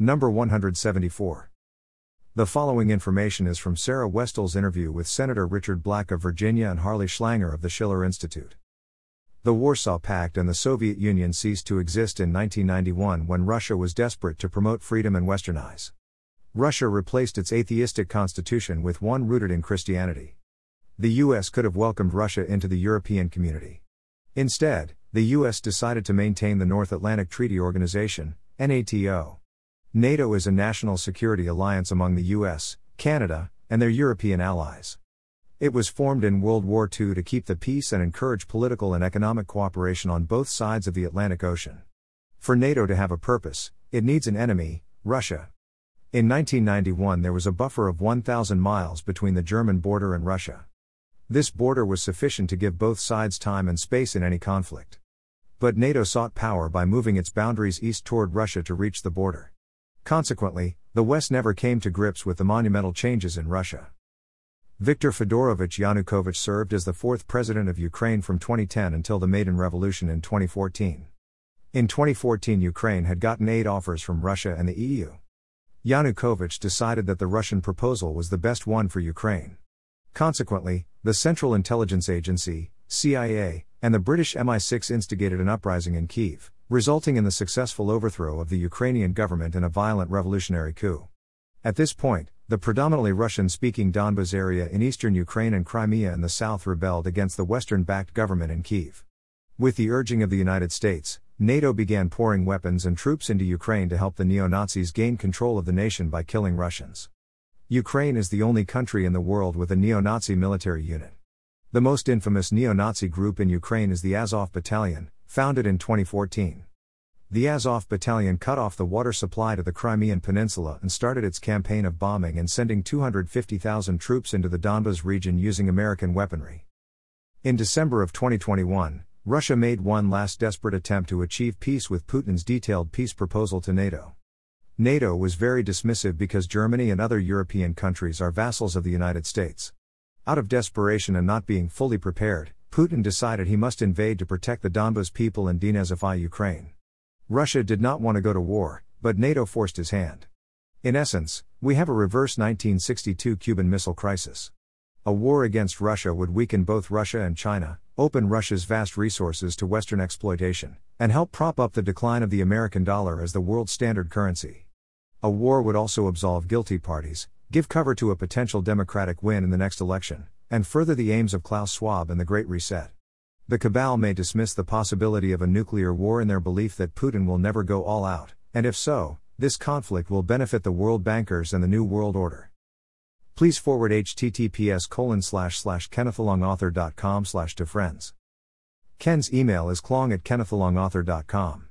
Number 174. The following information is from Sarah Westall's interview with Senator Richard Black of Virginia and Harley Schlanger of the Schiller Institute. The Warsaw Pact and the Soviet Union ceased to exist in 1991 when Russia was desperate to promote freedom and westernize. Russia replaced its atheistic constitution with one rooted in Christianity. The US could have welcomed Russia into the European community. Instead, the US decided to maintain the North Atlantic Treaty Organization, NATO. NATO is a national security alliance among the US, Canada, and their European allies. It was formed in World War II to keep the peace and encourage political and economic cooperation on both sides of the Atlantic Ocean. For NATO to have a purpose, it needs an enemy, Russia. In 1991, there was a buffer of 1,000 miles between the German border and Russia. This border was sufficient to give both sides time and space in any conflict. But NATO sought power by moving its boundaries east toward Russia to reach the border. Consequently, the West never came to grips with the monumental changes in Russia. Viktor Fedorovich Yanukovych served as the fourth president of Ukraine from 2010 until the Maidan Revolution in 2014. In 2014, Ukraine had gotten aid offers from Russia and the EU. Yanukovych decided that the Russian proposal was the best one for Ukraine. Consequently, the Central Intelligence Agency, CIA, and the British MI6 instigated an uprising in Kiev, resulting in the successful overthrow of the Ukrainian government in a violent revolutionary coup. At this point, the predominantly Russian speaking Donbas area in eastern Ukraine and Crimea in the south rebelled against the Western backed government in Kiev. With the urging of the United States, NATO began pouring weapons and troops into Ukraine to help the neo Nazis gain control of the nation by killing Russians. Ukraine is the only country in the world with a neo Nazi military unit. The most infamous neo Nazi group in Ukraine is the Azov Battalion, founded in 2014. The Azov battalion cut off the water supply to the Crimean Peninsula and started its campaign of bombing and sending 250,000 troops into the Donbas region using American weaponry. In December of 2021, Russia made one last desperate attempt to achieve peace with Putin's detailed peace proposal to NATO. NATO was very dismissive because Germany and other European countries are vassals of the United States. Out of desperation and not being fully prepared, Putin decided he must invade to protect the Donbas people and denazify Ukraine. Russia did not want to go to war, but NATO forced his hand. In essence, we have a reverse 1962 Cuban Missile Crisis. A war against Russia would weaken both Russia and China, open Russia's vast resources to Western exploitation, and help prop up the decline of the American dollar as the world standard currency. A war would also absolve guilty parties, give cover to a potential Democratic win in the next election, and further the aims of Klaus Schwab and the Great Reset. The cabal may dismiss the possibility of a nuclear war in their belief that Putin will never go all out, and if so, this conflict will benefit the world bankers and the New World Order. Please forward https colon slash slash kennethalongauthor.com slash to friends. Ken's email is clong at kennethalongauthor.com.